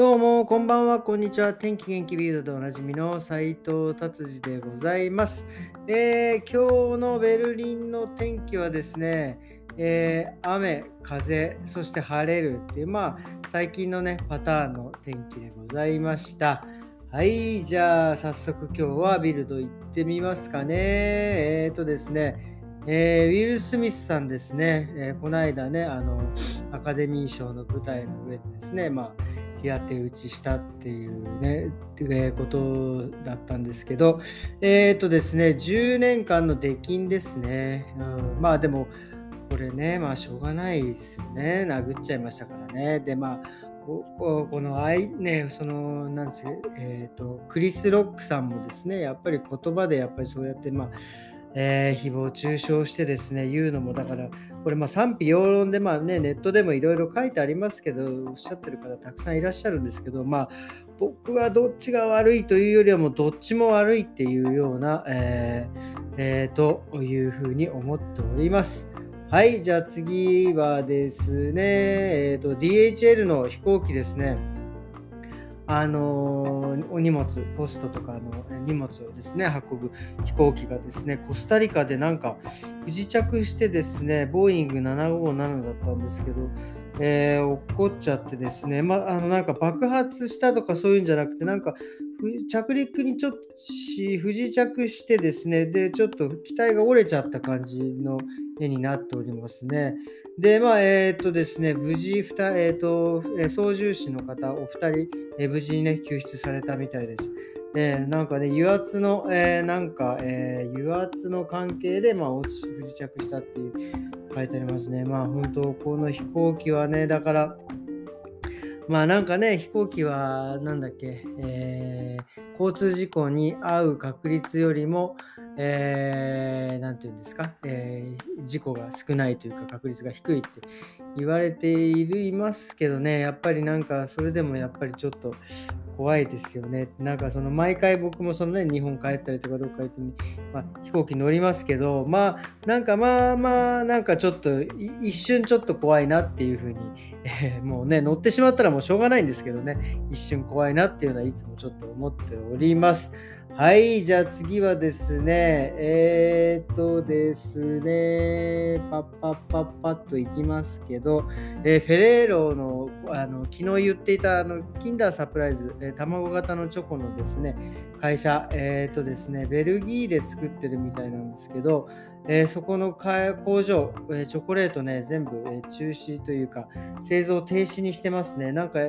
どうも、こんばんは、こんにちは。天気元気ビルドでおなじみの斉藤達治でございます、えー、今日のベルリンの天気はですね、えー、雨、風、そして晴れるっていう、まあ、最近のね、パターンの天気でございました。はい、じゃあ、早速今日はビルド行ってみますかね。えっ、ー、とですね、えー、ウィル・スミスさんですね、えー、この間ね、あの、アカデミー賞の舞台の上でですね、まあ、平手打ちしたっていうね、えー、ことだったんですけど、えっ、ー、とですね、10年間の出禁ですね。うん、まあでも、これね、まあしょうがないですよね。殴っちゃいましたからね。で、まあ、ここの愛ね、その、なんですえっ、ー、と、クリス・ロックさんもですね、やっぱり言葉でやっぱりそうやって、まあ、えー、誹謗中傷してですね、言うのも、だから、これ、まあ、賛否両論で、まあね、ネットでもいろいろ書いてありますけど、おっしゃってる方たくさんいらっしゃるんですけど、まあ、僕はどっちが悪いというよりはもうどっちも悪いっていうような、えーえー、というふうに思っております。はい、じゃあ次はですね、えーと、DHL の飛行機ですね。あのお荷物、ポストとかの荷物をですね、運ぶ飛行機がですね、コスタリカでなんか不時着してですね、ボーイング757だったんですけど、えー、落っこっちゃってですね、まあ、のなんか爆発したとかそういうんじゃなくて、なんか着陸にちょっと不時着してですね、で、ちょっと機体が折れちゃった感じの絵になっておりますね。で、まあ、えっ、ー、とですね、無事、えっ、ー、と、操縦士の方、お二人、えー、無事にね、救出されたみたいです。え、なんかね、油圧の、え、なんか、え、油圧の関係で、まあ、落ち、不時着したっていう書いてありますね。まあ、本当、この飛行機はね、だから、まあなんかね、飛行機は、なんだっけ、えー、交通事故に遭う確率よりも、えー、て言うんですか、えー、事故が少ないというか確率が低いって言われているいますけどね、やっぱりなんかそれでもやっぱりちょっと怖いですよね。なんかその毎回僕もそのね、日本帰ったりとかどっか行ってまあ、飛行機乗りますけど、まあなんかまあまあなんかちょっと一瞬ちょっと怖いなっていうふうに、えー、もうね、乗ってしまったらもうしょうがないんですけどね、一瞬怖いなっていうのはいつもちょっと思っております。はい、じゃあ次はですね、えー、っとですね、パッパッパッパッといきますけど、えー、フェレーロのあの昨日言っていたあのキンダーサプライズ、え、卵型のチョコのですね、会社、えー、とですね、ベルギーで作ってるみたいなんですけど、えー、そこの工場、え、チョコレートね、全部、え、中止というか、製造停止にしてますね。なんか、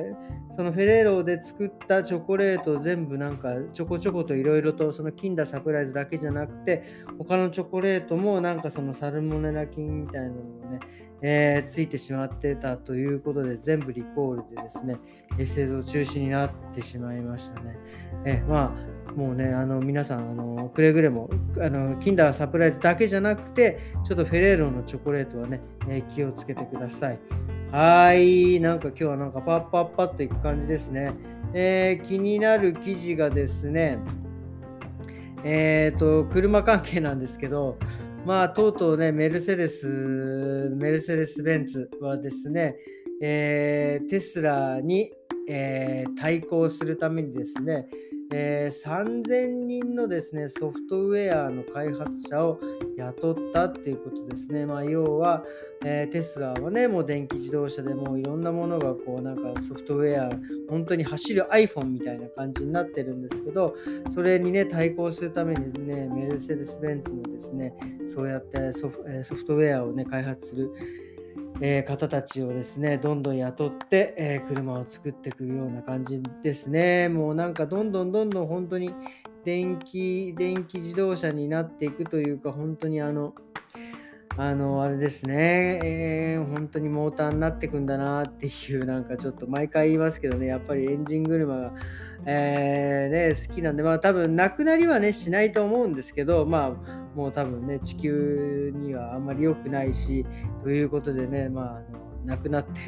そのフェレーロで作ったチョコレート全部なんか、ちょこちょこといろいろと、その金だサプライズだけじゃなくて、他のチョコレートもなんかそのサルモネラ菌みたいなのがね、えー、ついてしまってたということで、全部リコールでですね、え製造中止になってしまいましたね。えまあもうね、あの皆さん、あのくれぐれもあの、キンダーサプライズだけじゃなくて、ちょっとフェレーロのチョコレートはね、え、気をつけてください。はい、なんか今日はなんかパッパッパッといく感じですね。えー、気になる記事がですね、えっ、ー、と、車関係なんですけど、まあ、とうとうね、メルセデス、メルセデス・ベンツはですね、えー、テスラに、えー、対抗するためにですね、えー、3000人のですね、ソフトウェアの開発者を雇ったっていうことですね。まあ、要は、えー、テスラはね、もう電気自動車でもういろんなものがこうなんかソフトウェア、本当に走る iPhone みたいな感じになってるんですけど、それにね、対抗するためにね、メルセデス・ベンツもですね、そうやってソフソフトウェアをね、開発するえー、方たちをですね、どんどん雇って、えー、車を作っていくような感じですね。もうなんかどんどんどんどん本当に電気、電気自動車になっていくというか、本当にあの、あの、あれですね、えー、本当にモーターになっていくんだなっていう、なんかちょっと毎回言いますけどね、やっぱりエンジン車が、えー、ね、好きなんで、まあ多分なくなりはね、しないと思うんですけど、まあもう多分ね、地球にはあんまり良くないし、ということでね、まあ、あのなくなって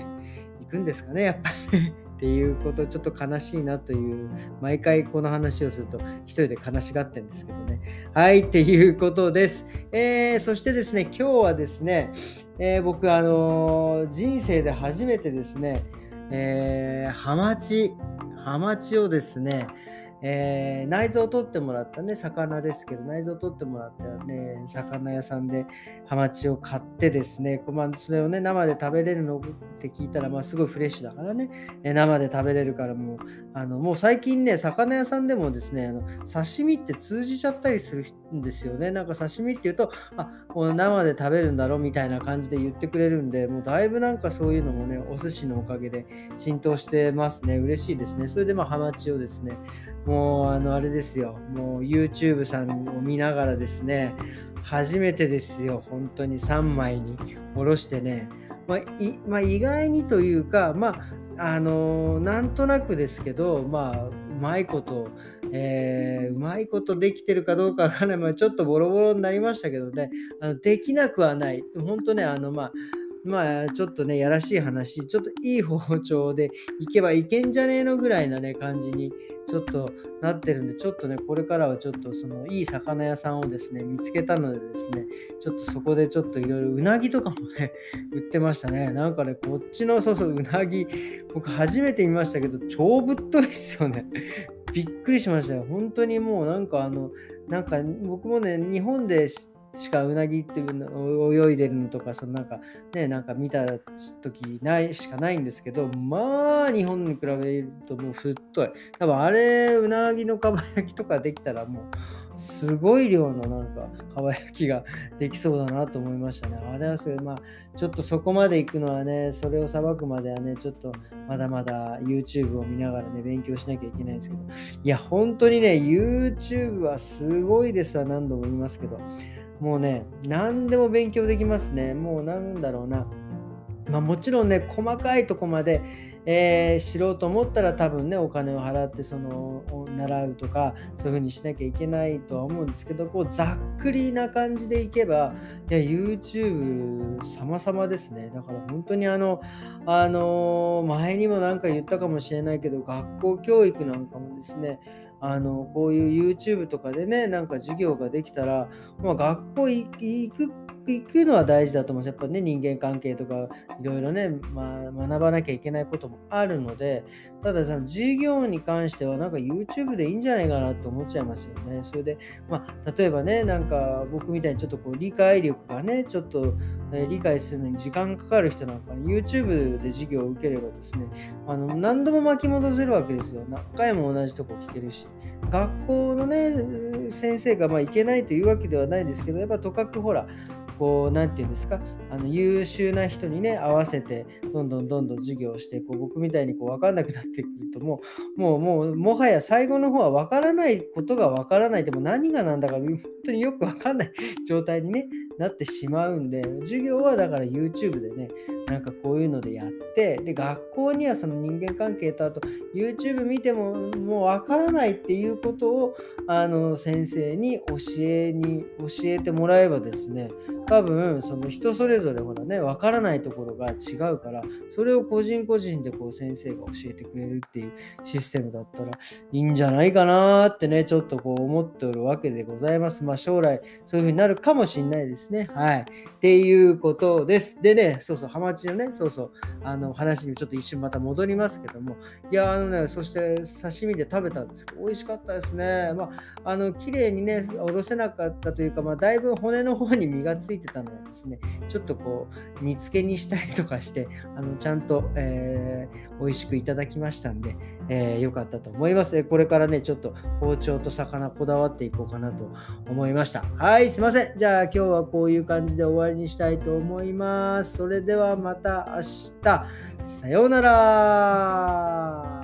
いくんですかね、やっぱり、ね。っていうこと、ちょっと悲しいなという、毎回この話をすると、一人で悲しがってるんですけどね。はい、っていうことです。えー、そしてですね、今日はですね、えー、僕、あのー、人生で初めてですね、えー、ハマチ、ハマチをですね、えー、内臓を取ってもらったね、魚ですけど、内臓を取ってもらったね、魚屋さんでハマチを買ってですね、まあ、それをね、生で食べれるのって聞いたら、まあ、すごいフレッシュだからね、え生で食べれるからもう、あのもう最近ね、魚屋さんでもですね、あの刺身って通じちゃったりするんですよね。なんか刺身って言うと、あ、もう生で食べるんだろうみたいな感じで言ってくれるんで、もうだいぶなんかそういうのもね、お寿司のおかげで浸透してますね。嬉しいですね。それでまあ、ハマチをですね、もうあのあれですよ、もう YouTube さんを見ながらですね、初めてですよ、本当に3枚におろしてね、まあまあ、意外にというか、まあ、あのー、なんとなくですけど、まあ、うまいこと、えー、うまいことできてるかどうかわからない、まあ、ちょっとボロボロになりましたけどね、あのできなくはない。本当ね、あの、まあ、まあ、ちょっとね、やらしい話、ちょっといい包丁でいけばいけんじゃねえのぐらいなね、感じにちょっとなってるんで、ちょっとね、これからはちょっとそのいい魚屋さんをですね、見つけたのでですね、ちょっとそこでちょっといろいろうなぎとかもね、売ってましたね。なんかね、こっちの、そうそう、うなぎ、僕初めて見ましたけど、超ぶっといっすよね。びっくりしましたよ。本当にもうなんかあの、なんか僕もね、日本でしかうなぎっていうの泳いでるのとか、そのなんかね、なんか見た時ないしかないんですけど、まあ日本に比べるともう太い。多分あれ、うなぎのかば焼きとかできたらもう、すごい量のなんか、かば焼きができそうだなと思いましたね。あれはそれ、まあ、ちょっとそこまで行くのはね、それをさばくまではね、ちょっとまだまだ YouTube を見ながらね、勉強しなきゃいけないんですけど、いや、本当にね、YouTube はすごいですわ、何度も言いますけど。もうね、何でも勉強できますね。もうなんだろうな。まあ、もちろんね、細かいとこまで、えー、知ろうと思ったら多分ね、お金を払ってその習うとか、そういう風にしなきゃいけないとは思うんですけど、こうざっくりな感じでいけば、いや、YouTube 様々ですね。だから本当にあの、あのー、前にもなんか言ったかもしれないけど、学校教育なんかもですね、あのこういう YouTube とかでねなんか授業ができたら、まあ、学校行く行くのは大事だと思うんですやっぱね人間関係とかいろいろね、まあ、学ばなきゃいけないこともあるのでただその授業に関してはなんか YouTube でいいんじゃないかなって思っちゃいますよね。それで、まあ、例えばねなんか僕みたいにちょっとこう理解力がねちょっと、え理解するのに時間かかる人なんかに YouTube で授業を受ければですねあの何度も巻き戻せるわけですよ。何回も同じとこ聞けるし。学校のね、先生がまあいけないというわけではないですけど、やっぱとかくほら、こう、何て言うんですか、あの優秀な人にね、合わせて、どんどんどんどん授業して、こう僕みたいにこう分かんなくなってくると、もう、もう、もう、もはや最後の方は分からないことが分からない、でも何が何だか本当によく分かんない状態に、ね、なってしまうんで、授業はだから YouTube でね、なんかこういうのでやって、で、学校にはその人間関係と、あと YouTube 見てももうわからないっていうことを、あの、先生に教えに、教えてもらえばですね、多分その人それぞれほらね分からないところが違うからそれを個人個人でこう先生が教えてくれるっていうシステムだったらいいんじゃないかなってねちょっとこう思っておるわけでございます。まあ将来そういう風になるかもしれないですですね。はい。っていうことです。でねそうそうハマチのねそうそうあの話にちょっと一瞬また戻りますけども。いやあのねそして刺身で食べたんですけど美味しかったですね。まああの綺麗にねおろせなかったというかまあだいぶ骨の方に身がついてたのはですね、ちょっとこう、煮付けにしたりとかして、あのちゃんと、えー、美味しくいただきましたんで、えー、よかったと思います。これからね、ちょっと包丁と魚こだわっていこうかなと思いました。はい、すいません。じゃあ今日はこういう感じで終わりにしたいと思います。それではまた明日。さようなら。